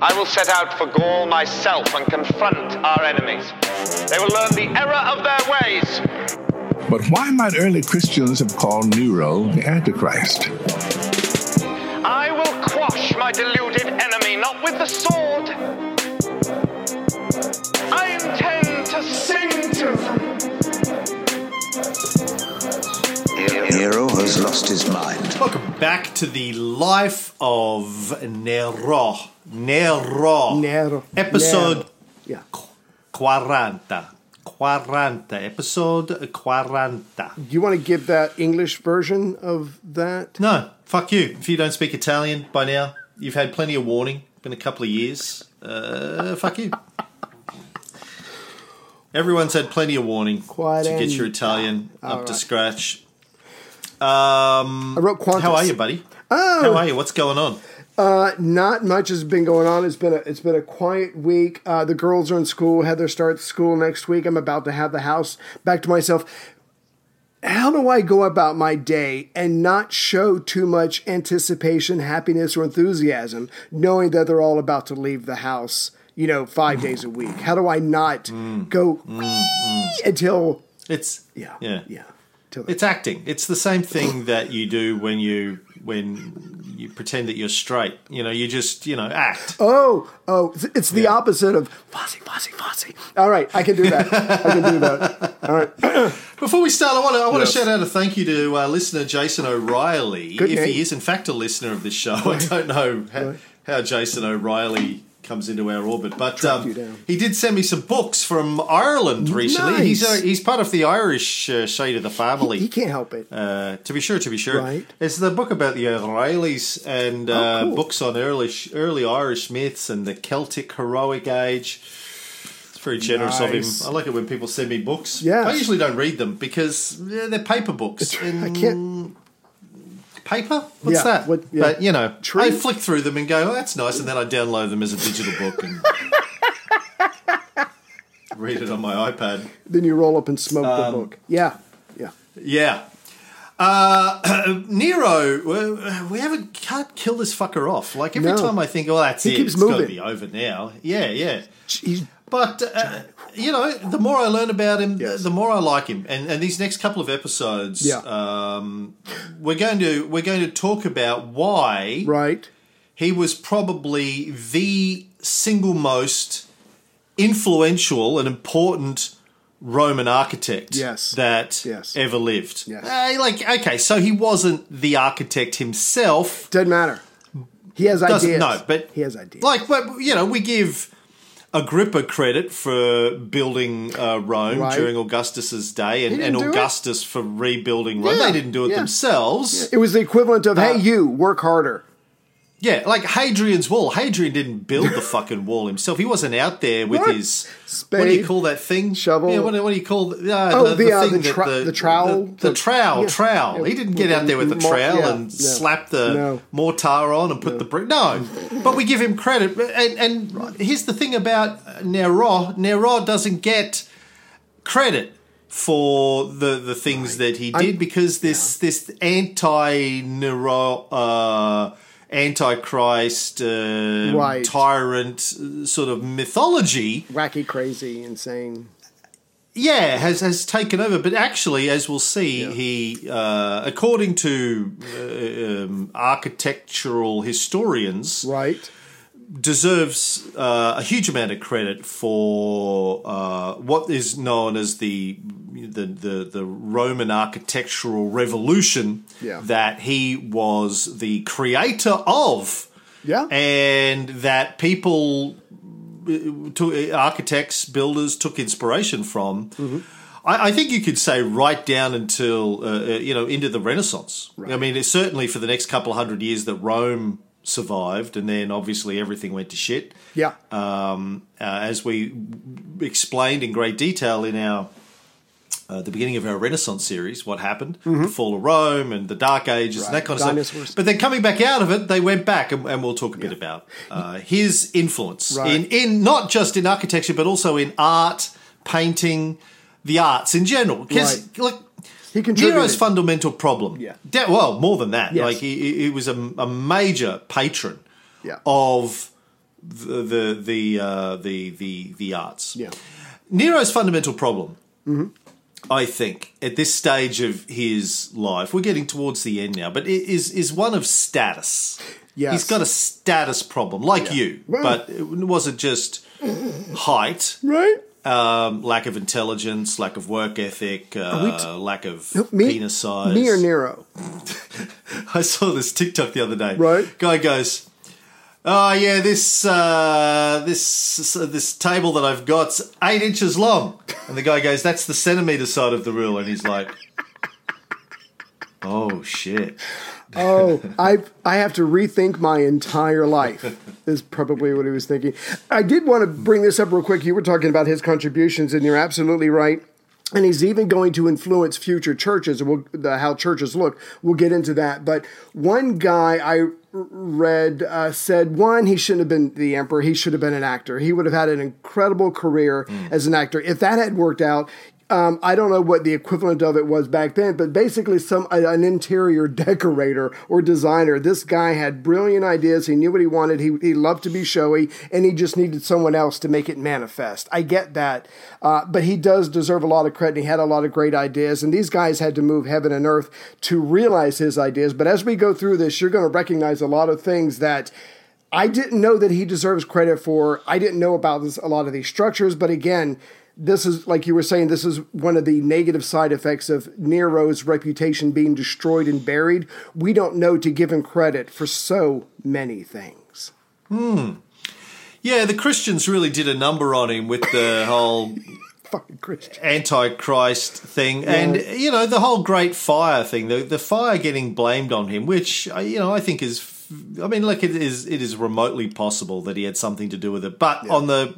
I will set out for Gaul myself and confront our enemies. They will learn the error of their ways. But why might early Christians have called Nero the Antichrist? I will quash my deluded enemy, not with the sword. I intend to sing to them. Nero has lost his mind. Welcome back to the life of Nero. Nero. Nero. Episode Nero. Yeah. 40. 40. Episode 40. Do you want to give that English version of that? No, fuck you. If you don't speak Italian by now, you've had plenty of warning. Been a couple of years. Uh, fuck you. Everyone's had plenty of warning Quite to get your Italian up to scratch. Um, I wrote Qantas. how are you, buddy? Oh. How are you? What's going on? Uh, not much has been going on. It's been a it's been a quiet week. Uh, the girls are in school. Heather starts school next week. I'm about to have the house back to myself. How do I go about my day and not show too much anticipation, happiness, or enthusiasm, knowing that they're all about to leave the house? You know, five days a week. How do I not go until It's yeah yeah. yeah It's acting. It's the same thing that you do when you when you pretend that you're straight. You know, you just you know act. Oh, oh, it's- it's the opposite of fussy, fussy, fussy. All right, I can do that. I can do that. All right. Before we start, I want to I want Yes. to shout out a thank you to uh, listener Jason O'Reilly. Good if name. he is in fact a listener of this show, I don't know how, how Jason O'Reilly comes into our orbit, but um, he did send me some books from Ireland recently. He's Nice. uh, he's part of the Irish uh, side of the family. He can't help it. Uh, to be sure, to be sure. Right. It's the book about the O'Reillys and uh, Oh, cool. books on early early Irish myths and the Celtic heroic age. It's very generous Nice. of him. I like it when people send me books. Yes. I usually don't read them because yeah, they're paper books. I can't. Paper? What's Yeah, that? what- yeah. But you know, Tree? I flick through them and go, "Oh, "That's nice," and then I download them as a digital book and read it on my iPad. Then you roll up and smoke Um, the book. Yeah, yeah. Yeah. Uh, Nero, we- we haven't can't kill this fucker off. Like every No. time I think, oh, that's He it, keeps it's got to moving. be over now. Yeah, yeah. He's But uh, you know, the more I learn about him, Yes. the more I like him. And, and these next couple of episodes, Yeah. um, we're going to we're going to talk about why right. he was probably the single most influential and important Roman architect Yes. that Yes. ever lived. Yes. Uh, like, okay, so he wasn't the architect himself. Doesn't matter. He has Doesn't ideas. no, but he has ideas. Like, but, you know, we give Agrippa credit for building uh, Rome Right. during Augustus's day, and, and didn't it. Augustus for rebuilding Rome. Yeah, They didn't do it yeah. themselves. it was the equivalent of, Uh, "Hey, you work harder." Yeah, like Hadrian's wall. Hadrian didn't build the fucking wall himself. He wasn't out there with What? his what do you call that thing? shovel. Yeah, what, do- what do you call the, uh, Oh, the, uh, thing the that tra- the trowel? the, the The- trowel, yeah. trowel. He didn't get out there with the trowel yeah, and no. slap the No. mortar on and put the brick. No, but we give him credit. And, and here's the thing about Nero: Nero doesn't get credit for the the things that he did I'm- because this this anti Nero uh antichrist uh, Right. tyrant uh, sort of mythology Wacky, crazy, insane. yeah has has taken over but actually as we'll see he uh, according to uh, um, architectural historians Right. Deserves uh, a huge amount of credit for uh, what is known as the the the, the Roman architectural revolution. Yeah. That he was the creator of, Yeah. and that people, uh, to, architects, builders took inspiration from. Mm-hmm. I, I think you could say right down until uh, uh, you know into the Renaissance. I mean, it's certainly for the next couple of hundred years that Rome survived, and then obviously everything went to shit. yeah. Um, uh, as we explained in great detail in our uh, the beginning of our Renaissance series, what happened, the fall of Rome and the Dark Ages and that kind of Mm-hmm. Dinosaurs. stuff. But then coming back out of it, they went back, and, and we'll talk a bit about uh, his influence Right. in in not just in architecture, but also in art, painting, the arts in general. Because Right. look, He contributed. Nero's fundamental problem. Yeah. De- well, more than that. Yes. Like he, he- was a, a major patron Yeah. of the the the uh, the, the the arts. Yeah. Nero's fundamental problem, I think, at this stage of his life, we're getting towards the end now, but it is is one of status. Yes. He's got a status problem, like you, Well- but it wasn't just height, Right? Um, lack of intelligence, lack of work ethic, uh, lack of Me, penis size. me or Nero? I saw this TikTok the other day. Right. Guy goes, "Oh yeah, this uh, this uh, this table that I've got's eight inches long," and the guy goes, "That's the centimeter side of the rule," and he's like, "Oh shit." Oh, I I have to rethink my entire life. Is probably what he was thinking. I did want to bring this up real quick. You were talking about his contributions, and you're absolutely right. And he's even going to influence future churches, we'll, the, how churches look. We'll get into that. But one guy I read uh, said, one, he shouldn't have been the emperor. He should have been an actor. He would have had an incredible career as an actor. If that had worked out, um, I don't know what the equivalent of it was back then, but basically some an interior decorator or designer. This guy had brilliant ideas. He knew what he wanted. He, he loved to be showy, and he just needed someone else to make it manifest. I get that, uh, but he does deserve a lot of credit. He had a lot of great ideas, and these guys had to move heaven and earth to realize his ideas. But as we go through this, you're going to recognize a lot of things that. I didn't know that he deserves credit for. I didn't know about this, a lot of these structures, but again, this is like you were saying. This is one of the negative side effects of Nero's reputation being destroyed and buried. We don't know to give him credit for so many things. Hmm. Yeah, the Christians really did a number on him with the whole Fucking Christian. antichrist thing and you know the whole great fire thing the the fire getting blamed on him which uh, you know I think is I mean look it is it is remotely possible that he had something to do with it but on the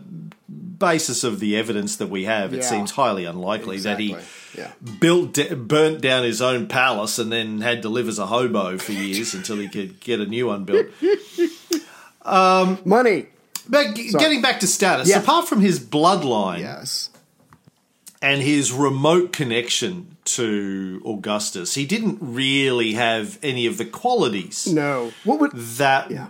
basis of the evidence that we have it Yeah. seems highly unlikely that he Yeah. built burnt down his own palace and then had to live as a hobo for years until he could get a new one built um, Money. but getting back to status Yeah. apart from his bloodline Yes. And his remote connection to Augustus, he didn't really have any of the qualities No. What would that Yeah.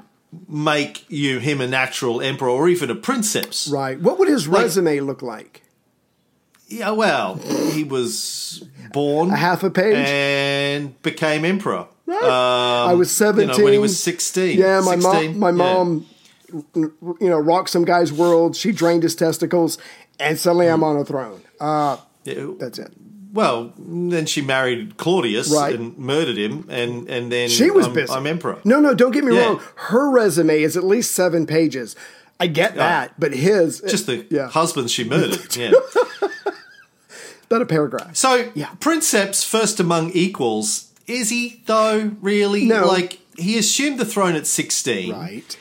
make you him a natural emperor or even a princeps. right? What would his resume look like? Yeah, well, he was born A half a page? and became emperor. Right. Um, I was you know, seventeen when he was sixteen. Yeah, my 16, mom. My yeah. mom. You know, rocked some guy's world. She drained his testicles, and suddenly I'm on a throne. Uh, that's it. Well, then she married Claudius Right. and murdered him, and and then She was I'm, busy. I'm emperor. No, no, don't get me Yeah. wrong. Her resume is at least seven pages. I get that, but his Just the yeah, husbands she murdered. Yeah. about a paragraph. So, Yeah. Princeps, first among equals, is he though? Really? No. Like he assumed the throne at sixteen. Right.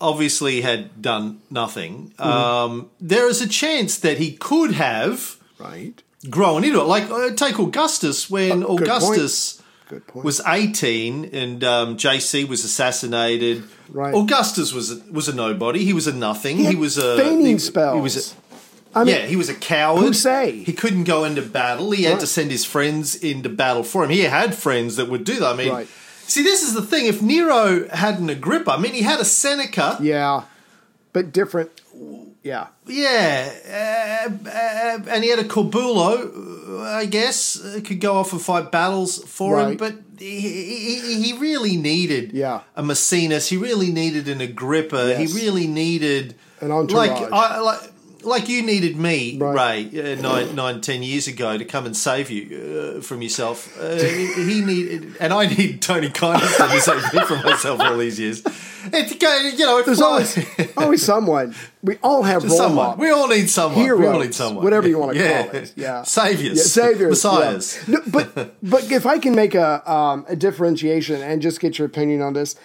Obviously, had done nothing. Um, there is a chance that he could have Right. grown into it. Like uh, take Augustus when Oh, Augustus. Was eighteen and um, JC was assassinated. Right. Augustus was a, was a nobody. He was a nothing. He, had was a feigning he, spells. He was a, I mean, yeah, he was a coward. who say? He couldn't go into battle. He had to send his friends into battle for him. He had friends that would do that. I mean, Right. See, this is the thing. If Nero had an Agrippa, I mean, he had a Seneca. yeah, but different. Yeah. Yeah, uh, uh, and he had a Corbulo, uh, I guess, uh, could go off and fight battles for him. But he, he, he really needed Yeah. a Maecenas. He really needed an Agrippa. Yes. He really needed An entourage. like I like. Like you needed me, Right. Ray, uh, nine, nine, ten years ago to come and save you uh, from yourself. Uh, he, needed, and I need Tony Kynaston to save me from myself all these years. It's you know, it There's always always someone. We all have role someone. models. We all need someone. we all need someone. whatever you want to call it. Yeah, Saviors. Yeah, saviors, yeah. Messiahs. No, but but if I can make a um, a differentiation and just get your opinion on this,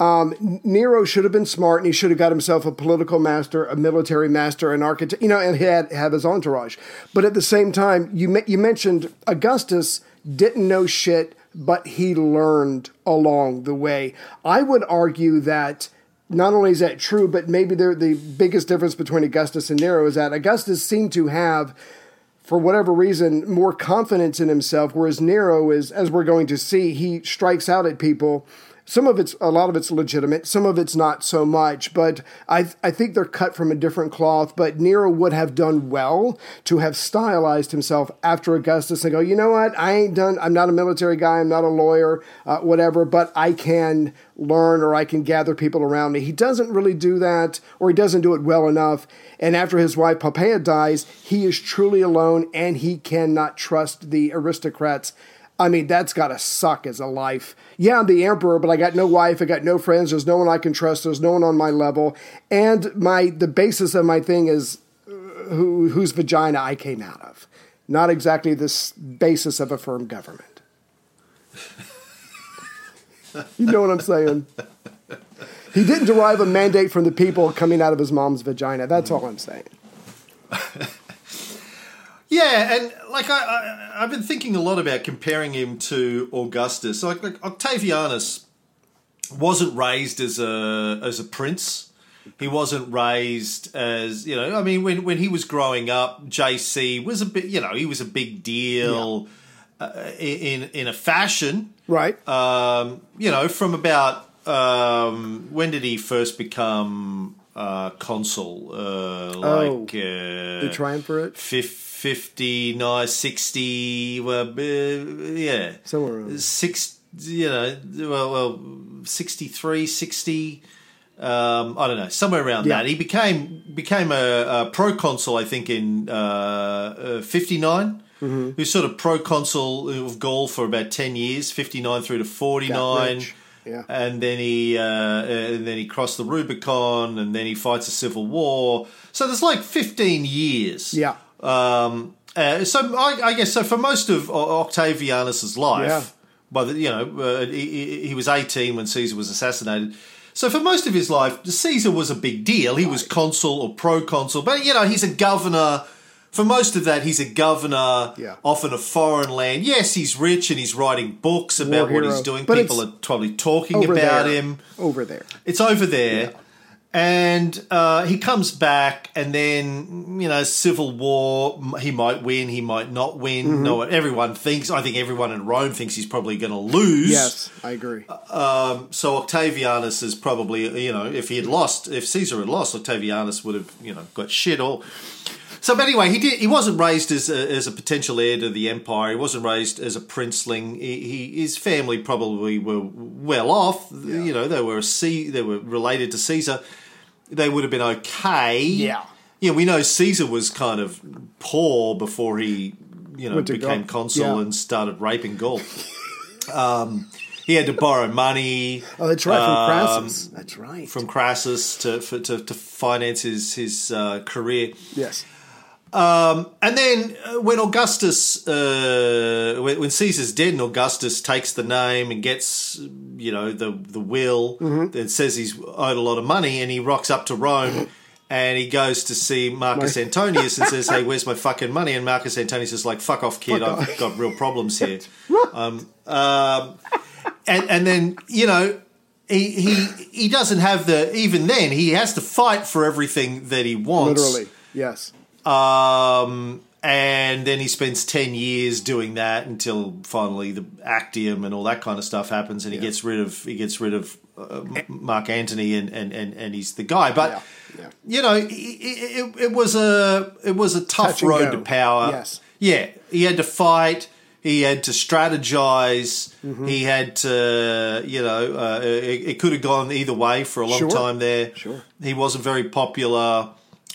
um, Nero should have been smart and he should have got himself a political master, a military master, an architect, you know, and he had have his entourage. But at the same time, you you mentioned Augustus didn't know shit, but he learned along the way. I would argue that. Not only is that true, but maybe the the biggest difference between Augustus and Nero is that Augustus seemed to have for whatever reason, more confidence in himself, whereas Nero is, as we're going to see, he strikes out at people. Some of it's a lot of it's legitimate, some of it's not so much. But I I think they're cut from a different cloth. But Nero would have done well to have stylized himself after Augustus and go, you know what? I ain't done. I'm not a military guy. I'm not a lawyer, uh, whatever. But I can learn or I can gather people around me. He doesn't really do that, or he doesn't do it well enough. And after his wife Poppaea dies, he is truly alone, and he cannot trust the aristocrats. I mean, that's got to suck as a life. Yeah, I'm the emperor, but I got no wife, I got no friends, there's no one I can trust, there's no one on my level. And my the basis of my thing is uh, who, whose vagina I came out of. Not exactly this basis of a firm government. you know what I'm saying? He didn't derive a mandate from the people coming out of his mom's vagina. That's all I'm saying. Yeah, and like I, I, I've been thinking a lot about comparing him to Augustus. Like, like Octavianus wasn't raised as a as a prince. He wasn't raised as you know. I mean, when when he was growing up, JC was a bit. You know, he was a big deal yeah. uh, in in a fashion, right? Um, you know, from about um, when did he first become uh, consul? Uh, like oh, the triumvirate. 59, 60, well, uh, yeah. Somewhere around. Six, you know, well, well 63, 60. Um, I don't know, somewhere around yeah. that. He became became a, a proconsul, I think, in uh, uh, 59. Mm-hmm. He was sort of proconsul of Gaul for about 10 years, 59 through to 49. Yeah. And then he uh, and then he crossed the Rubicon, and then he fights a civil war. So there's like 15 years. Yeah. Um, uh, so I, I, guess so for most of Octavianus's life, yeah. by the you know uh, he, he, was 18 when Caesar was assassinated. So for most of his life, Caesar was a big deal. He was consul or proconsul, but you know he's a governor. For most of that, he's a governor, yeah. often a foreign land. Yes, he's rich and he's writing books about what he's doing. But People are probably talking about there. him. Over there. It's over there. Yeah. And uh, he comes back, and then you know, civil war. He might win, he might not win. Mm-hmm. No, everyone thinks. I think everyone in Rome thinks he's probably going to lose. Yes, I agree. Um, so Octavianus is probably you know, if he had lost, if Caesar had lost, Octavianus would have you know got shit all. So, but anyway, he did. He wasn't raised as a, as a potential heir to the empire. He wasn't raised as a princeling. He, he his family probably were well off. Yeah. You know, they were a C, they were related to Caesar. They would have been okay. Yeah. Yeah, we know Caesar was kind of poor before he, you know, became consul yeah. and started raping Gaul. um, he had to borrow money. Oh, that's right, from um, Crassus. That's right, from Crassus to for, to, to finance his his uh, career. Yes. Um, and then uh, when Augustus, uh, when, when, Caesar's dead, and Augustus takes the name and gets, you know, the the will mm-hmm. and says he's owed a lot of money, and he rocks up to Rome. And he goes to see Marcus Antonius and says, "Hey, where's my fucking money?" And Marcus Antonius is like, "Fuck off, kid! I've got real problems here." um, um, and and then you know he he he doesn't have the even then he has to fight for everything that he wants. Literally, yes. Um, and then he spends 10 years doing that until finally the actium and all that kind of stuff happens and he yeah. gets rid of he gets rid of uh, Mark Antony and, and, and, and he's the guy. But yeah. Yeah. you know it, it, it, was a it was a tough Touch road to power. Yes. Yeah. He had to fight. He had to strategize. Mm-hmm. he had to you know uh, it, it, could have gone either way for a long sure. time there. Sure. He wasn't very popular.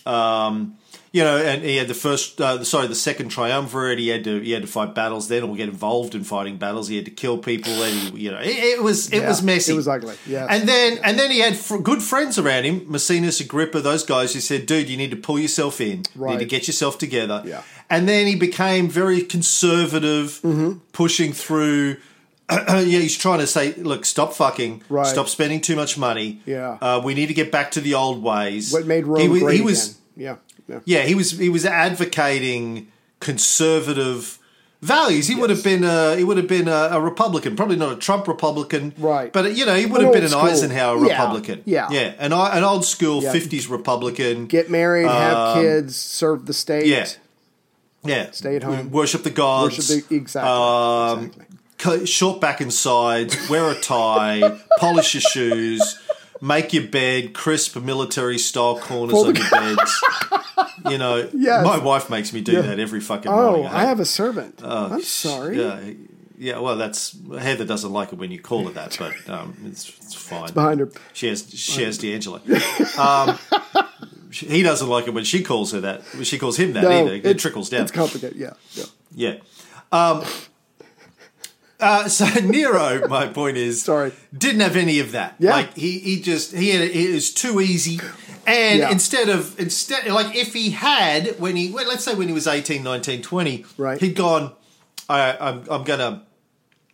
Um, you know, and he had the first, uh, sorry, the second triumvirate. He had to he had to fight battles then, or get involved in fighting battles. He had to kill people, and he, you know, it, it was it yeah, was messy. It was ugly. Yeah. And then and then he had fr- good friends around him, Maecenas, Agrippa, those guys who said, "Dude, you need to pull yourself in. Right. You need to get yourself together." Yeah. And then he became very conservative, mm-hmm. pushing through. yeah, he's trying to say, look, stop fucking, right. stop spending too much money. Yeah, uh, we need to get back to the old ways. What made Rome he, great he was, again. Yeah, yeah. yeah, he was he was advocating conservative values. He yes. would have been a, he would have been a, a, Republican, probably not a Trump Republican, right? But you know, he would an have been an school. Eisenhower yeah. Republican. Yeah, yeah, an an old school fifties yeah. Republican. Get married, have um, kids, serve the state. Yeah, yeah. Stay at home, worship the gods. Worship the, exactly. Um, exactly. short back and sides, wear a tie, polish your shoes, make your bed, crisp military style corners on your beds. You know, Yes. my wife makes me do that every fucking morning. Oh, I have a servant. Oh, I'm sorry. Yeah, yeah. Well, that's Heather doesn't like it when you call her that, but um, it's, it's fine. Behind her. She has she has D'Angelo. Um, he doesn't like it when she calls her that. When she calls him that No, either. It it's- trickles down. It's complicated. Yeah. yeah. Yeah. Um, uh, so Nero, my point is, Sorry. didn't have any of that. Yeah. Like he, he just he had it was too easy. And Yeah. instead of instead like if he had when he well, let's say when he was 18, 19, 20, Right. he'd gone I I'm I'm going to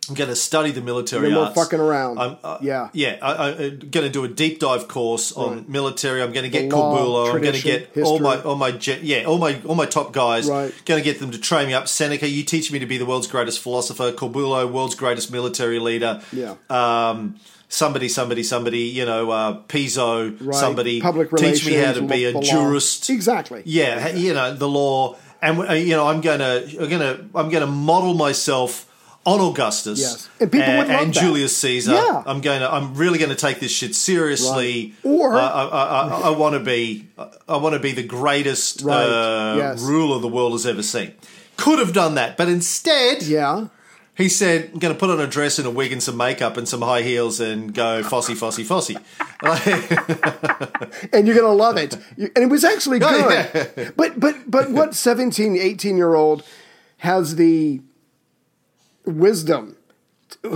I'm going to study the military No more arts. fucking around. I'm, uh, Yeah. yeah. I, I'm going to do a deep dive course on Right. military. I'm going to get Corbulo. I'm going to get all my all my yeah all my all my top guys. Right. Going to get them to train me up. Seneca, you teach me to be the world's greatest philosopher. Corbulo, world's greatest military leader. Yeah. Um, somebody, somebody, somebody. You know, uh, Piso, Right. somebody. Public teach me how to be a law. jurist. Exactly. Yeah, you know the law, and uh, you know I'm gonna, I'm gonna, I'm gonna model myself on Augustus. Yes. And people would love and that. Julius Caesar. Yeah. I'm going to, I'm really going to take this shit seriously. Right. Or- I, I, I, I want to be, I want to be the greatest Right. uh, Yes. ruler the world has ever seen. Could have done that, but instead, Yeah. He said, "I'm going to put on a dress and a wig and some makeup and some high heels and go fossy, fossy, fossy." and you're gonna love it. And it was actually oh, good. Oh, yeah. But but but what 17, 18 year old has the wisdom?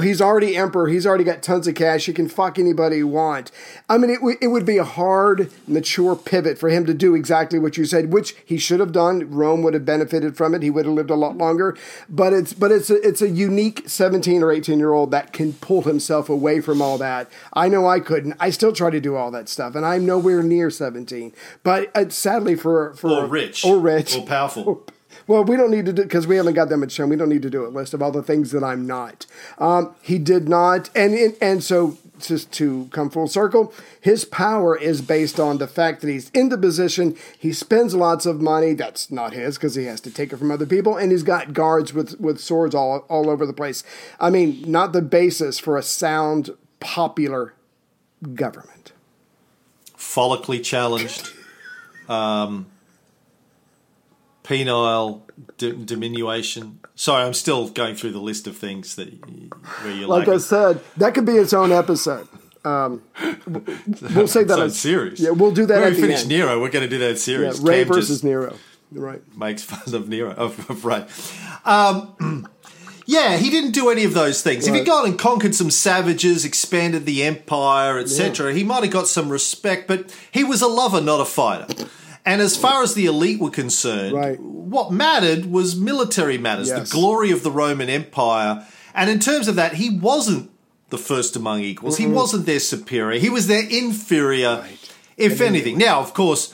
He's already emperor. He's already got tons of cash. He can fuck anybody he want. I mean, it, w- it would be a hard, mature pivot for him to do exactly what you said, which he should have done. Rome would have benefited from it. He would have lived a lot longer. But it's but it's a, it's a unique seventeen or eighteen year old that can pull himself away from all that. I know I couldn't. I still try to do all that stuff, and I'm nowhere near seventeen. But uh, sadly for for or rich, or rich, or powerful. well, we don't need to do because we haven't got that much time. We don't need to do a list of all the things that I'm not. Um, he did not, and and, and so just to come full circle, his power is based on the fact that he's in the position. He spends lots of money that's not his because he has to take it from other people, and he's got guards with with swords all all over the place. I mean, not the basis for a sound popular government. follically challenged, um, penile di- diminution. Sorry, I'm still going through the list of things that where you're Like like, I said, that could be its own episode. Um, we'll say that so at- serious. Yeah, we'll do that When at we the finish end. Nero, we're going to do that Yeah, series. Ray Cam versus Nero. Right. makes fun of Nero of, of Ray. Um, yeah, he didn't do any of those things. If he'd Right. gone and conquered some savages, expanded the empire, etc., he might have got some respect. But he was a lover, not a fighter. And as far as the elite were concerned, Right. what mattered was military matters, Yes. the glory of the Roman Empire. And in terms of that, he wasn't the first among equals. He wasn't their superior. He was their inferior, if anything. Now, of course,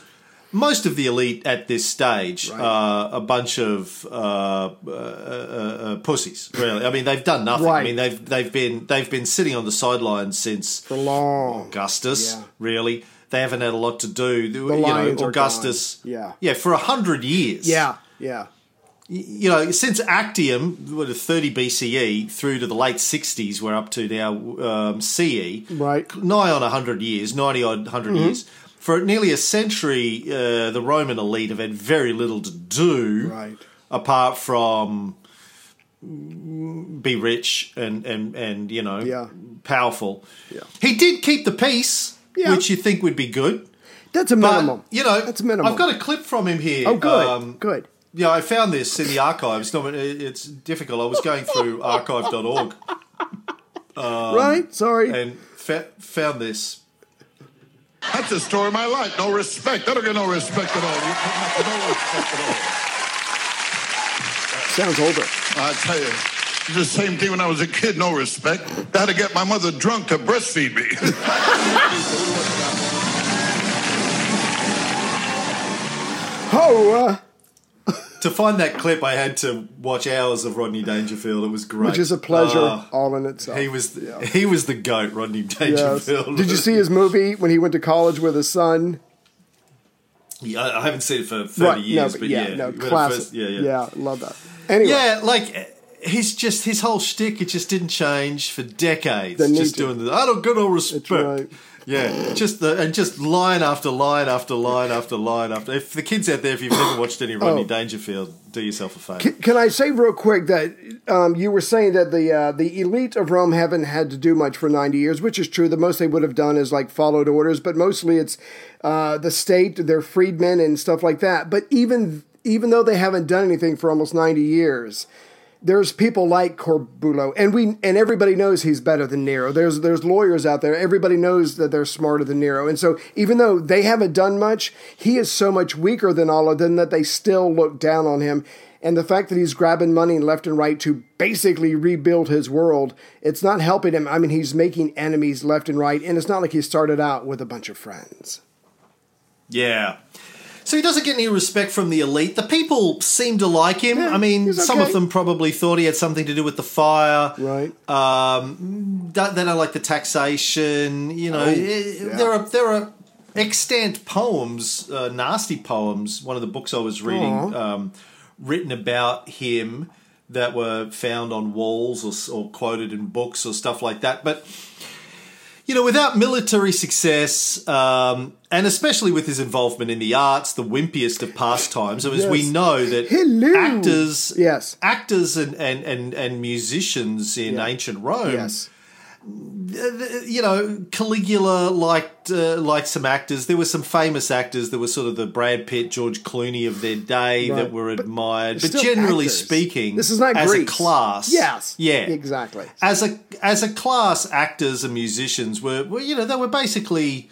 most of the elite at this stage are a bunch of uh, uh, uh, uh, pussies. Really, I mean, they've done nothing. I mean, they've they've been they've been sitting on the sidelines since For long. Augustus. Yeah. Really, they haven't had a lot to do. you lions know, are Augustus. gone. Yeah. yeah, for a hundred years Yeah. Yeah. you know, since Actium, what, 30 BCE through to the late 60s, we're up to now um, CE, Right. Mm-hmm. nigh on 100 years, 90 odd 100 years. For nearly a century, uh, the Roman elite have had very little to do Right. apart from be rich and, and, and you know, Yeah. powerful. Yeah. He did keep the peace, Yeah. which you think would be good. That's a But, minimum. you know, That's a minimum. I've got a clip from him here. Oh, good. Um, good. yeah, I found this in the archives. No, it's difficult. I was going through archive.org right? Sorry. um, and fa- found this. That's the story of my life. No respect. I don't get no respect at all. You come up no respect at all. Sounds older. I tell you, it's the same thing when I was a kid. No respect. I had to get my mother drunk to breastfeed me. Oh, uh, To find that clip, I had to watch hours of Rodney Dangerfield. It was great. which is a pleasure Uh, all in itself. he was Yeah. he was the goat, Rodney Yes. Dangerfield. Did you see his movie when he went to college with his son? Yeah, I haven't seen it for thirty Right. years, no, but yeah, yeah, no, classic. first- yeah, yeah, yeah, love that. Anyway, Yeah, like he's just his whole shtick. It just didn't change for decades. Just to. doing the I don't get no respect. right. Yeah, just the and just line after line after line after line after. If the kids out there, if you've never watched any Rodney Oh. Dangerfield, do yourself a favor. Can, can I say real quick that um, you were saying that the uh, the elite of Rome haven't had to do much for ninety years, which is true. The most they would have done is like followed orders, but mostly it's uh, the state, their freedmen, and stuff like that. But even even though they haven't done anything for almost ninety years. There's people like Corbulo, and we and everybody knows he's better than Nero. There's there's lawyers out there. Everybody knows that they're smarter than Nero, and so even though they haven't done much, he is so much weaker than all of them that they still look down on him. And the fact that he's grabbing money left and right to basically rebuild his world, it's not helping him. I mean, he's making enemies left and right, and it's not like he started out with a bunch of friends. Yeah. So he doesn't get any respect from the elite. The people seem to like him. Yeah, I mean, he's some of them probably thought he had something to do with the fire. Right. Um, they don't like the taxation. You know, Oh, eh, yeah. there are there are extant poems, uh, nasty poems. One of the books I was reading, um, written about him that were found on walls or, or quoted in books or stuff like that. But you know, without military success, um, and especially with his involvement in the arts, the wimpiest of pastimes, as we know that Hello. actors, Yes. actors and, and, and, and musicians in Yeah. ancient Rome, Yes. You know, Caligula liked uh, liked some actors. There were some famous actors. There were sort of the Brad Pitt, George Clooney of their day Right. that were But admired. But, still generally actors. speaking, This is not as Greece. a class. Yes. yeah, Exactly. as a as a class, actors and musicians were, were you know they were basically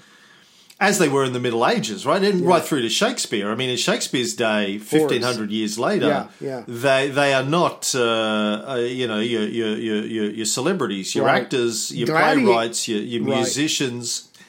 as they were in the Middle Ages, right? And right through to Shakespeare. I mean, in Shakespeare's day, fifteen hundred years later, Yeah, yeah. they they are not uh, uh, you know your your your your, your celebrities, your Right. actors, your Gladi- playwrights, your, your Right.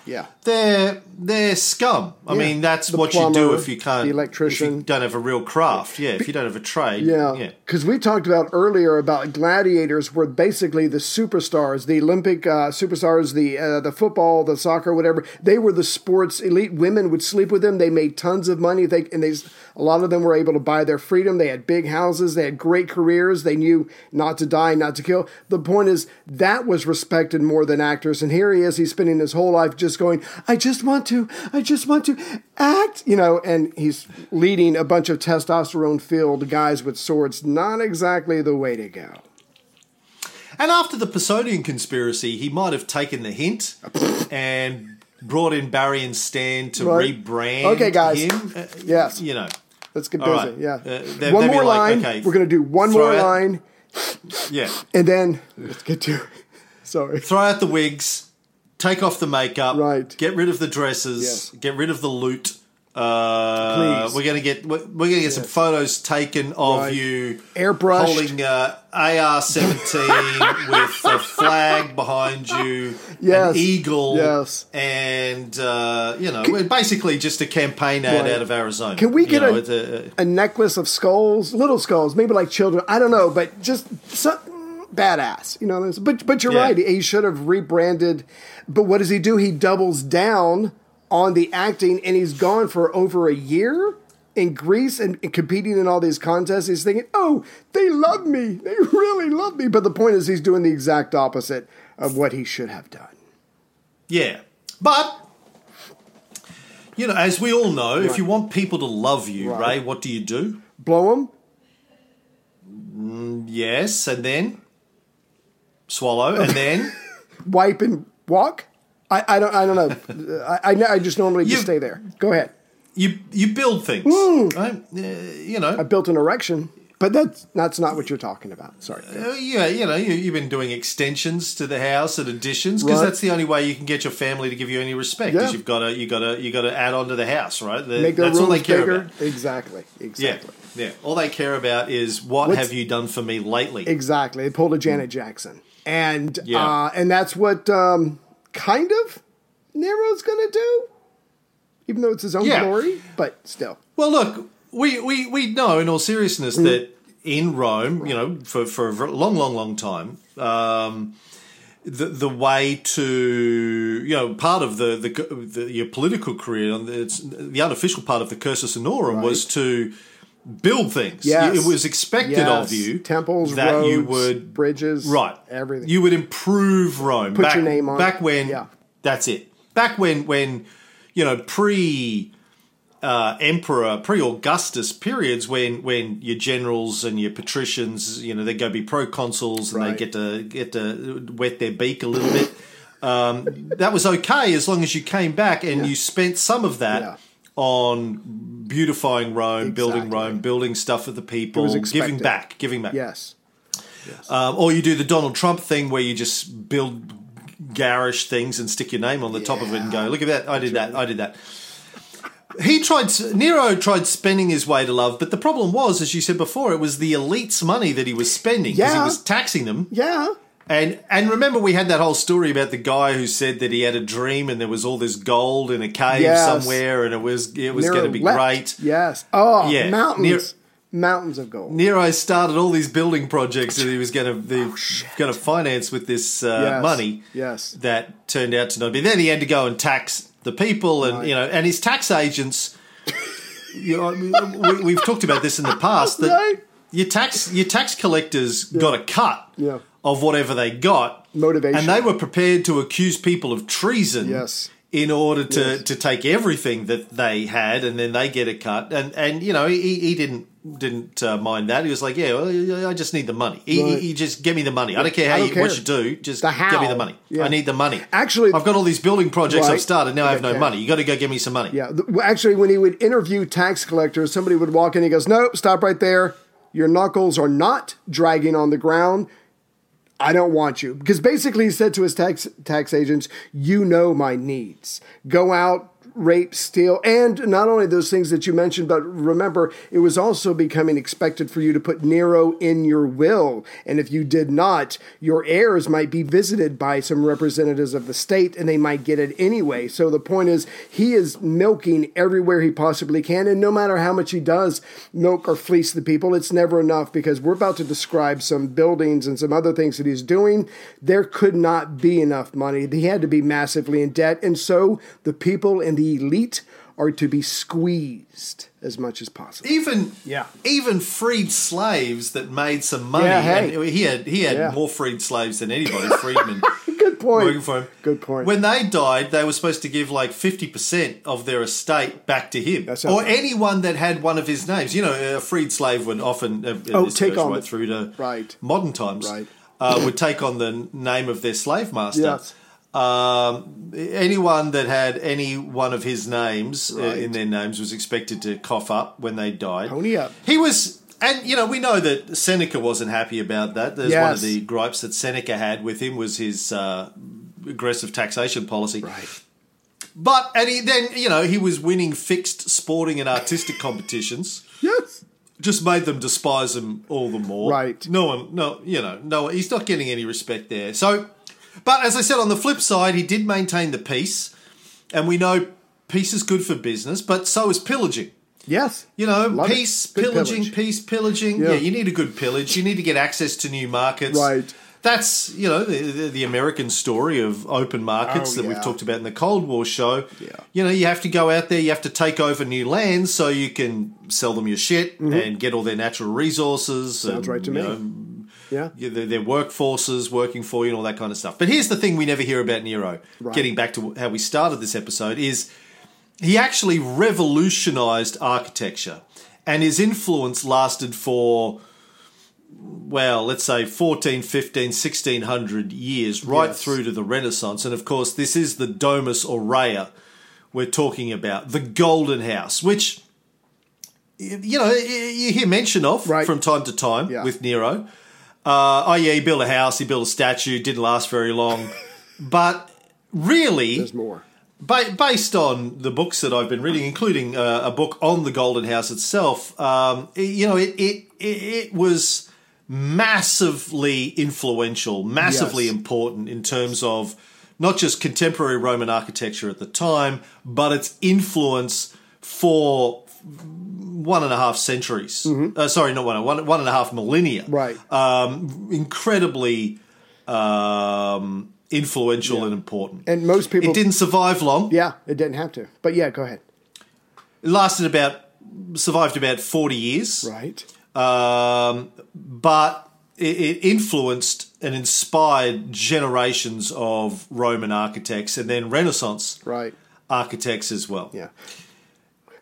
Yeah. They're they're scum. I Yeah. mean, that's The what you do if you can't, the electrician. if you don't have a real craft. Yeah, if you don't have a trade. Yeah, yeah. because we talked about earlier about gladiators were basically the superstars, the Olympic uh, superstars, the uh, the football, the soccer, whatever. They were the sports elite. Women would sleep with them. They made tons of money. They and they a lot of them were able to buy their freedom. They had big houses. They had great careers. They knew not to die, not to kill. The point is that was respected more than actors. And here he is. He's spending his whole life just going, I just want to, I just want to act, you know. And he's leading a bunch of testosterone filled guys with swords. Not exactly the way to go. And after the Pisonian conspiracy, he might have taken the hint and brought in Barry and Stan to Right. rebrand Okay, guys. him. Uh, Yes. You know, Let's get busy. right. Yeah. Uh, one more like, line. okay, We're going to do one more out- line, yeah. and then let's get to. It. Sorry. Throw out the wigs, take off the makeup, Right. Get rid of the dresses, Yes. get rid of the loot. Uh, Please. we're gonna get we're, we're gonna get some photos taken of Right. you Airbrushed. holding uh, AR seventeen with a flag behind you, Yes. an eagle, Yes. and uh, you know, we're basically just a campaign ad Right. out of Arizona. Can we You get know, a, it's a- a necklace of skulls, little skulls, maybe like children? I don't know, but just badass, you know. there's- But but you're Yeah. right. He should have rebranded. But what does he do? He doubles down on the acting, and he's gone for over a year in Greece and, and competing in all these contests. He's thinking, "Oh, they love me. They really love me." But the point is, he's doing the exact opposite of what he should have done. Yeah. But, you know, as we all know, if you want people to love you, Right. Ray, what do you do? Blow him. Mm, yes, and then swallow, and then wipe and walk. I, I don't I don't know. I, I I just normally just stay there. Go ahead. you you build things, right? Uh, you know, I built an erection, but that's that's not what you're talking about. Sorry. Uh, yeah, you know, you, you've been doing extensions to the house and additions because Right. that's the only way you can get your family to give you any respect. Because Yeah. you've got to, you got to, you got to add on to the house, right? The- Make their that's all they care bigger. about. Exactly. Yeah, Exactly. yeah. All they care about is what What's- have you done for me lately? Exactly. They pulled a Janet Jackson, and Yeah. uh, and that's what um, kind of Nero's going to do, even though it's his own Yeah. glory. But still, Well, look, we, we, we know in all seriousness Mm. that in Rome, you know, for, for a long, long, long time, um, the the way to you know part of the the, the your political career, and it's the unofficial part of the cursus honorum was to build things. Yes. It was expected Yes. of you temples, that roads, you would bridges, right everything. You would improve Rome. Put back, your name on back it. when. Yeah. That's it. Back when when you know pre. Uh, emperor pre-Augustus periods when when your generals and your patricians you know they go be proconsuls and Right. they get to get to wet their beak a little bit um, that was okay as long as you came back and you spent some of that Yeah. On beautifying Rome, building Rome, building stuff for the people, giving back, giving back. yes, Um, or you do the Donald Trump thing where you just build garish things and stick your name on the top of it and go, look at that, I did that, I did that. He tried. Nero tried spending his way to love, but the problem was, as you said before, it was the elites' money that he was spending because he was taxing them. yeah. And and remember, we had that whole story about the guy who said that he had a dream and there was all this gold in a cave Yes. somewhere, and it was it was Nero going to be great. Yes. Oh, Yeah. mountains, mountains of gold. Nero started all these building projects that he was going to going to finance with this uh, Oh, Yes. money. Yes. that turned out to not be. Then he had to go and tax the people, and Right. you know, and his tax agents. You know, we, we've talked about this in the past that Right. your tax your tax collectors got a cut Yeah. Of whatever they got Motivation. and they were prepared to accuse people of treason. Yes. In order to, Yes. to take everything that they had, and then they get a cut, and and you know he, he didn't didn't uh, mind that. He was like, yeah, well, I just need the money. He, Right. he just give me the money. I don't care how don't you, care. what you do, just give me the money. Yeah. I need the money. Actually- I've got all these building projects Right. I've started. Now I have no Okay. money. You got to go give me some money. Yeah. Actually, when he would interview tax collectors, somebody would walk in. He goes, "Nope, stop right there. Your knuckles are not dragging on the ground. I don't want you." Because basically, he said to his tax tax agents, "You know my needs. Go out." Rape, steal, and not only those things that you mentioned, but remember, it was also becoming expected for you to put Nero in your will. And if you did not, your heirs might be visited by some representatives of the state and they might get it anyway. So the point is, he is milking everywhere he possibly can. And no matter how much he does milk or fleece the people, it's never enough because we're about to describe some buildings and some other things that he's doing. There could not be enough money. He had to be massively in debt. And so the people and the elite are to be squeezed as much as possible. Even Yeah. even freed slaves that made some money. Yeah, hey. and he had he had Yeah. more freed slaves than anybody. Freedmen. Good point. working for him. Good point. When they died, they were supposed to give like fifty percent of their estate back to him, That or right. anyone that had one of his names. You know, a freed slave would often uh, Oh, take on right the- through to right. modern times. Right. Uh, would take on the name of their slave master. Yes. Um, anyone that had any one of his names uh, Right. in their names was expected to cough up when they died. Pony up. He was, and you know, we know that Seneca wasn't happy about that. There's one of the gripes that Seneca had with him was his uh, aggressive taxation policy. Right. But and he then you know he was winning fixed sporting and artistic competitions. Yes. Just made them despise him all the more. Right. No one, no, you know, no, he's not getting any respect there. So, but as I said, on the flip side, he did maintain the peace, and we know peace is good for business, but so is pillaging. Yes. You know, Love peace, pillaging, pillage. peace, pillaging. Yeah. Yeah. you need a good pillage. You need to get access to new markets. Right. That's, you know, the, the, the American story of open markets Oh, that we've talked about in the Cold War show. Yeah. You know, you have to go out there, you have to take over new lands so you can sell them your shit and get all their natural resources. Mm-hmm. Sounds and, right to me. know, Yeah. their, their workforces working for you and all that kind of stuff. But here's the thing we never hear about Nero. Right. Getting back to how we started this episode is he actually revolutionized architecture and his influence lasted for well let's say 14 15 1600 years right Yes. through to the renaissance and of course this is the domus aurea we're talking about the golden house which you know you hear mention of Right. from time to time Yeah. with nero uh, oh yeah he built a house he built a statue didn't last very long but really There's more. Ba- based on the books that I've been reading, including uh, a book on the Golden House itself, um, it- you know, it, it it it was massively influential, massively Yes. important in terms of not just contemporary Roman architecture at the time, but its influence for one and a half centuries. Uh, sorry, not one, one, one and a half millennia. Mm-hmm. Right. Um, incredibly um, influential and important. And most people. It didn't survive long. Yeah, it didn't have to. But yeah, go ahead. It lasted about survived about 40 years. Right. Um, but it, it influenced and inspired generations of Roman architects and then Renaissance Right. architects as well. Yeah.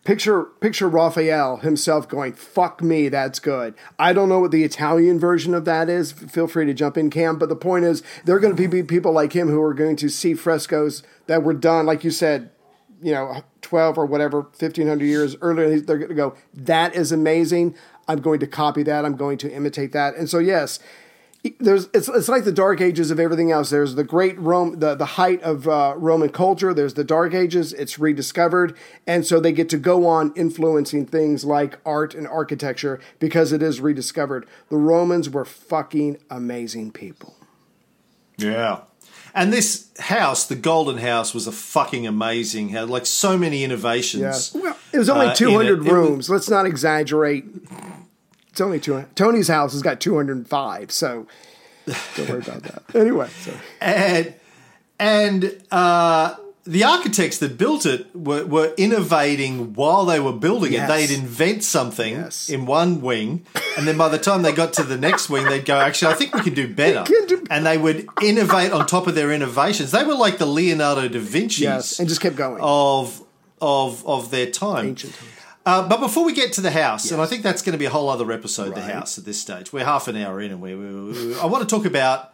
Picture picture Raphael himself going, "Fuck me, that's good." I don't know what the Italian version of that is. Feel free to jump in, Cam. But the point is, there are going to be people like him who are going to see frescoes that were done, like you said, you know, twelve or whatever, fifteen hundred years earlier. They're going to go, "That is amazing. I'm going to copy that. I'm going to imitate that." And so, yes, there's it's, it's like the dark ages of everything else there's the great rome the, the height of uh, roman culture there's the dark ages it's rediscovered and so they get to go on influencing things like art and architecture because it is rediscovered the romans were fucking amazing people Yeah. And this house, the Golden House, was a fucking amazing house. Like so many innovations. yeah well it was only uh, 200 it. It was- rooms let's not exaggerate it's only 200 tony's house has got 205 so don't worry about that anyway so and and uh, the architects that built it were, were innovating while they were building Yes. it. They'd invent something Yes. in one wing, and then by the time they got to the next wing, they'd go, "Actually, I think we can do better." can do- and they would innovate on top of their innovations. They were like the Leonardo da Vinci's yes and just kept going of of of their time. Ancient. Uh, but before we get to the house, and I think that's going to be a whole other episode, the house at this stage. We're half an hour in, and we, we, we- I want to talk about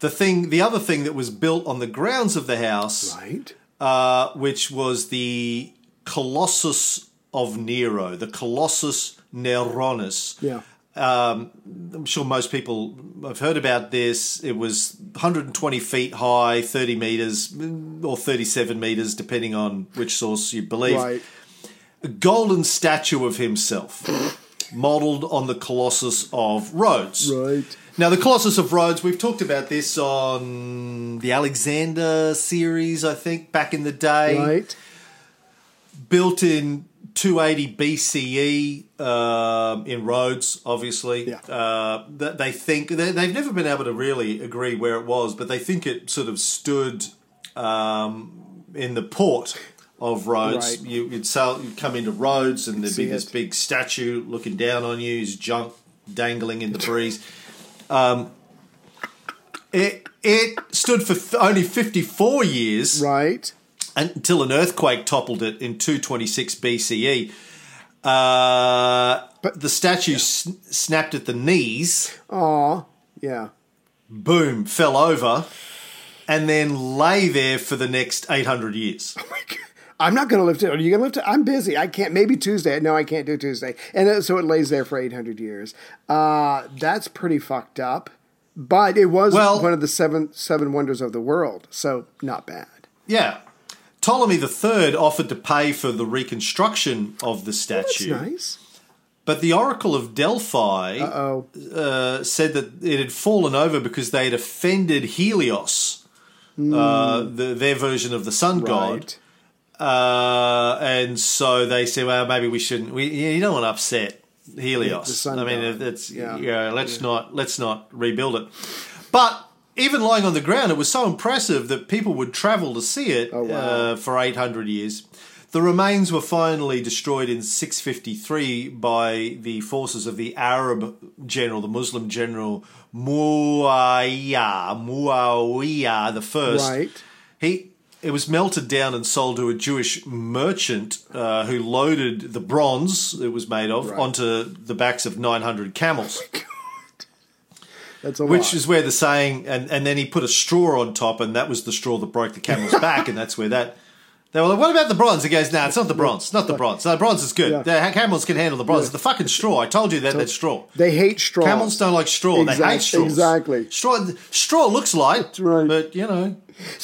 the thing, the other thing that was built on the grounds of the house, right uh, which was the Colossus of Nero, the Colossus Neronis. yeah Um, I'm sure most people have heard about this. It was 120 feet high, 30 meters, or 37 meters, depending on which source you believe right a golden statue of himself, modelled on the Colossus of Rhodes. right Now, the Colossus of Rhodes, we've talked about this on the Alexander series, I think, back in the day. right Built in 280 BCE um, in Rhodes, obviously. Yeah. Uh, they think they, they've never been able to really agree where it was, but they think it sort of stood um, in the port of Rhodes. Right. You, you'd sail, you'd come into Rhodes, and there'd be this it. big statue looking down on you, his junk dangling in the breeze. Um, it it stood for th- only 54 years right until an earthquake toppled it in 226 BCE. Uh, But- the statue s- snapped at the knees, Aw, yeah. boom, fell over, and then lay there for the next 800 years. I'm not going to lift it. Are you going to lift it? I'm busy. I can't. Maybe Tuesday. No, I can't do Tuesday. And it- so it lays there for 800 years. Uh, that's pretty fucked up. But it was Well- one of the seven seven wonders of the world. So not bad. Yeah. Ptolemy III offered to pay for the reconstruction of the That's statue. nice. But the Oracle of Delphi Oh, uh, said that it had fallen over because they had offended Helios, uh, the, their version of the sun god. Uh, and so they said, well, maybe we shouldn't. We, you don't want to upset Helios. I mean, it's Yeah. yeah. let's not let's not rebuild it. But even lying on the ground, it was so impressive that people would travel to see it Oh, wow. uh, for eight hundred years. The remains were finally destroyed in 653 by the forces of the Arab general, the Muslim general Muawiyah, Muawiyah the first. Right. He it was melted down and sold to a Jewish merchant uh, who loaded the bronze it was made of Right. onto the backs of 900 camels, That's a which lot. is where the saying and, and then he put a straw on top and that was the straw that broke the camel's back and that's where that they were like, what about the bronze? He goes, no, it's not the bronze. It's not the bronze. No, the bronze is good. Yeah. The camels can handle the bronze. It's the fucking straw. I told you that, that's straw. they hate straw. Camels don't like straw. They hate straws. exactly. Straw, straw looks light, right. but, you know,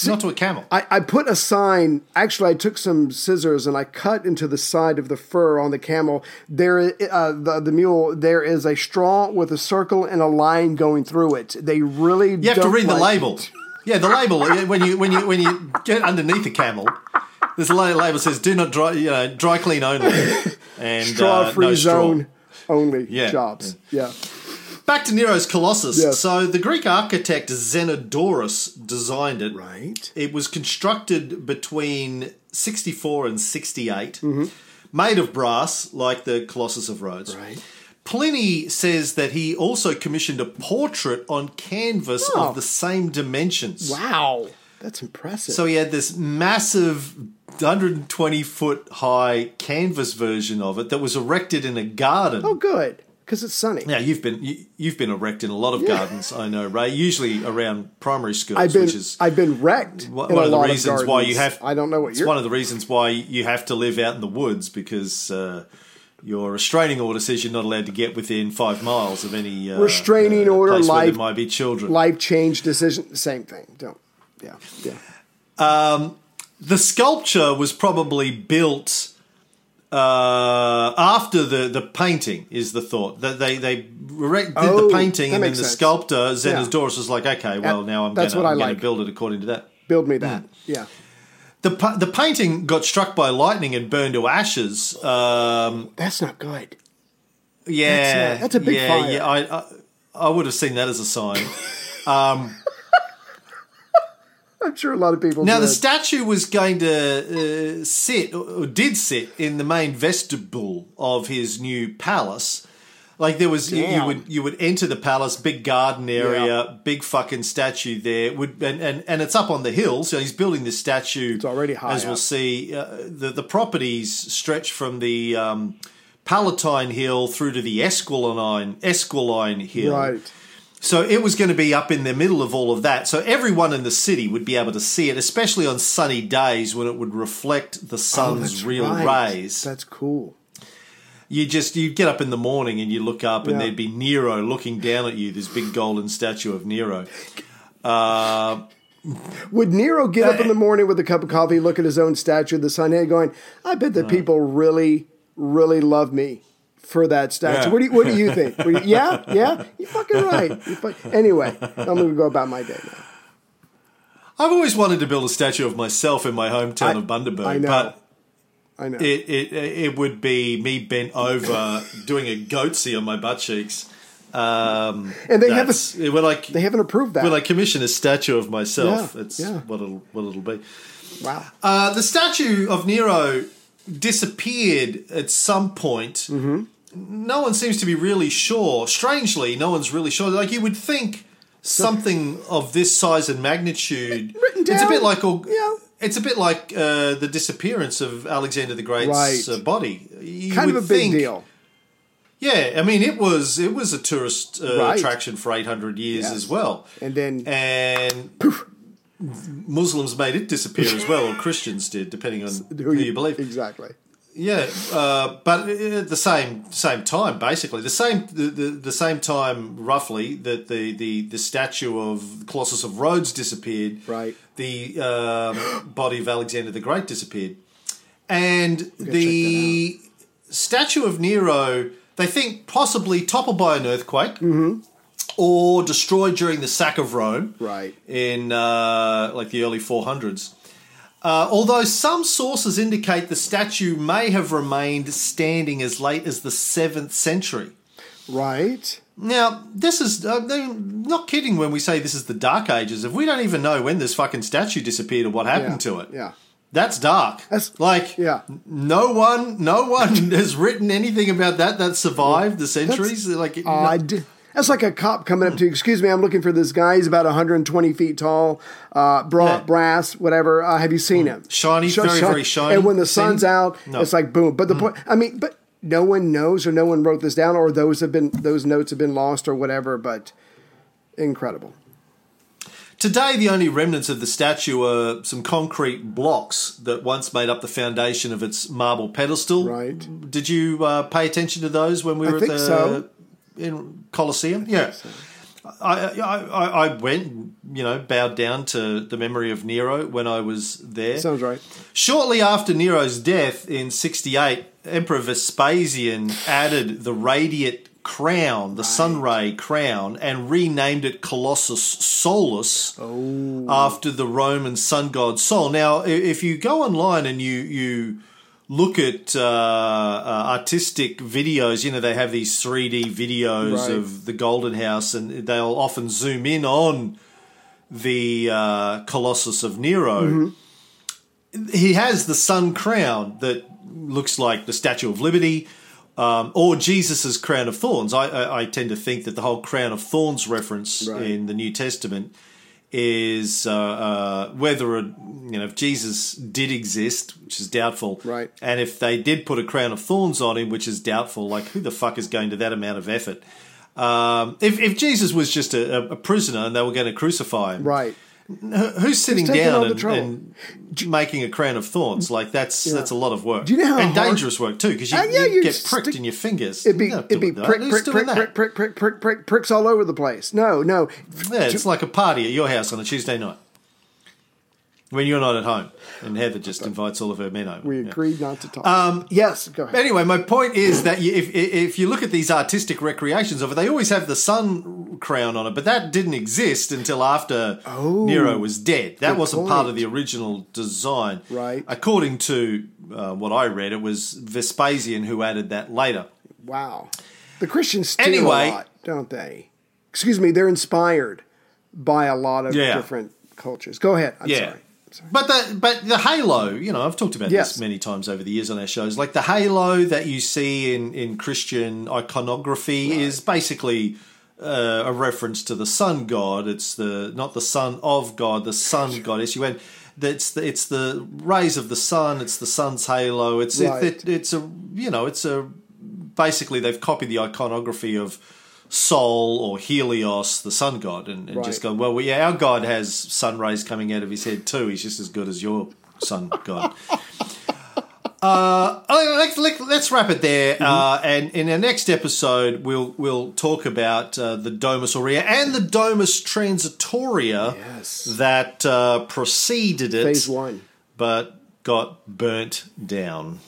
not to a camel. I, I put a sign. Actually, I took some scissors and I cut into the side of the fur on the camel. There, uh, the the mule. There is a straw with a circle and a line going through it. They really. You have to read the label. Yeah, the label when you when you when you get underneath the camel, there's a la- label says "Do not dry, you know, dry clean only," and Straw uh, free no straw. zone only Yeah. jobs. Yeah. Back to Nero's Colossus. Yes. So the Greek architect Zenodorus designed it. Right. It was constructed between 64 and 68. Mm-hmm. made of brass, like the Colossus of Rhodes. Right. Pliny says that he also commissioned a portrait on canvas Oh. of the same dimensions. Wow, that's impressive. So he had this massive 120 foot high canvas version of it that was erected in a garden. oh, good, because it's sunny. Now you've been you, you've been erected in a lot of Yeah. gardens, I know, Ray. Usually around primary schools, I've been which is I've been wrecked. one in one a of the lot reasons why you have. I don't know what It's one of the reasons why you have to live out in the woods because uh, your restraining order says you're not allowed to get within five miles of any uh, Restraining uh, order, life- there might be children. life change decision. Same thing. Don't. Yeah. Yeah. The sculpture was probably built uh, after the, the painting is the thought that they they did Oh, the painting and then the sense. sculptor Yeah. Xenos was like okay well now I'm That's gonna, what I'm like. build it according to that Build me that. Hmm. Yeah. the the painting got struck by lightning and burned to ashes um, That's not good. yeah That's a- that's a big yeah, fire. yeah I, I I would have seen that as a sign I'm sure a lot of people. Now, the statue was going to uh, sit, or did sit, in the main vestibule of his new palace. Like there was, you, you would you would enter the palace, big garden area, Yeah. big fucking statue there. Would and, and and it's up on the hill, so he's building this statue. It's already high as we'll see. Uh, the the properties stretch from the um, Palatine Hill through to the Esquiline Esquiline Hill. right. So it was going to be up in the middle of all of that. So everyone in the city would be able to see it, especially on sunny days when it would reflect the Oh, sun's that's real right. rays. That's cool. you just you get up in the morning and you look up and there'd be Nero looking down at you, this big golden statue of Nero. Uh, Would Nero get up in the morning with a cup of coffee, look at his own statue of the sun, and going, "I bet that people really, really love me for that statue." Yeah. What do you, What do you think? Do you- yeah, yeah, you're fucking right. You're anyway, I'm going to go about my day now. I've always wanted to build a statue of myself in my hometown I- of Bundaberg, I know. but I know. it, it it would be me bent over doing a goatsy on my butt cheeks. Um, And they haven't- when I they haven't approved that. when I commission a statue of myself. Yeah, it's yeah. what it'll what it'll be. wow. Uh, the statue of Nero disappeared at some point. Mm-hmm. No one seems to be really sure. Strangely, no one's really sure. Like you would think something of this size and magnitude. Written It's a bit like yeah. It's a bit like uh, the disappearance of Alexander the Great's Right. uh, body. You kind of a big think- deal. Yeah, I mean it was it was a tourist uh, Right. attraction for eight hundred years Yes. as well. And then- and Muslims made it disappear as well, or Christians did, depending on who you believe. Exactly. Yeah, uh, but at the same same time, basically the same the, the, the same time roughly that the, the, the statue of Colossus of Rhodes disappeared. Right. The um, body of Alexander the Great disappeared, and the statue of Nero. They think possibly toppled by an earthquake. Or destroyed during the sack of Rome, Right. In uh, like the early 400s. Uh, although some sources indicate the statue may have remained standing as late as the 7th century. Right. Now, this is, uh, not kidding when we say this is the Dark Ages. If we don't even know when this fucking statue disappeared or what happened Yeah. to it, Yeah. that's dark. That's- like, yeah. no one, no one has written anything about that that survived the centuries. like, no- Odd. That's like a cop coming up to you. Excuse me, I'm looking for this guy. He's about 120 feet tall, uh, bra- Yeah. brass, whatever. Uh, have you seen him? Shiny, Sh- very, very shiny. And when the sun's out, No. it's like boom. But the point, I mean, but no one knows, or no one wrote this down, or those have been those notes have been lost, or whatever. But incredible. Today, the only remnants of the statue are some concrete blocks that once made up the foundation of its marble pedestal. Right. Did you uh, pay attention to those when we I were at the so. In Colosseum? Yeah. I, I, I I went, you know, bowed down to the memory of Nero when I was there. Sounds right. Shortly after Nero's death in 68, Emperor Vespasian added the radiate crown, the sun ray crown, and renamed it Colossus Solis oh. after the Roman sun god Sol. Now, if you go online and you you look at uh, uh, artistic videos, you know they have these 3D videos Right. of the Golden House, and they'll often zoom in on the uh, Colossus of Nero he has the sun crown that looks like the Statue of Liberty. Um, or Jesus's crown of thorns. I, I, I tend to think that the whole crown of thorns reference Right. in the New Testament is uh, uh, whether a, you know if Jesus did exist, which is doubtful, Right. And if they did put a crown of thorns on him, which is doubtful, like who the fuck is going to that amount of effort? Um, if if Jesus was just a, a prisoner and they were going to crucify him, Right. Who's sitting down and, and making a crown of thorns? Like that's that's a lot of work. Do you know how and hard- dangerous work too? Because you, Uh, yeah, you get stick- pricked in your fingers. It'd be it'd be prick prick prick, prick prick prick prick prick pricks all over the place. No, no. Yeah, it's like a party at your house on a Tuesday night when you're not at home, and Heather just invites all of her men over. We Yeah. agreed not to talk. Um, yes, go ahead. Anyway, my point is that you, if if you look at these artistic recreations of it, they always have the sun crown on it, but that didn't exist until after Nero was dead. That Oh, wasn't part of the original design. Right. According to uh, what I read, it was Vespasian who added that later. Wow. The Christians steal Anyway. a lot, don't they? Excuse me, they're inspired by a lot of Yeah. different cultures. Go ahead. I'm yeah. sorry. Sorry. But the but the halo, you know, I've talked about Yes. this many times over the years on our shows. Like the halo that you see in in Christian iconography is basically uh, a reference to the sun god. It's the not the son of God, the sun god. S U N. That's the, it's the rays of the sun. It's the sun's halo. It's Right. it, it, it's a you know it's a basically they've copied the iconography of Sol or Helios, the sun god, and, and just Right. gone, well, well, yeah, our god has sun rays coming out of his head too. He's just as good as your sun god. Uh, let's, let, let's wrap it there, Mm-hmm. uh, and in our next episode, we'll we'll talk about uh, the Domus Aurea and the Domus Transitoria Yes. that uh, preceded it, Phase one. but got burnt down.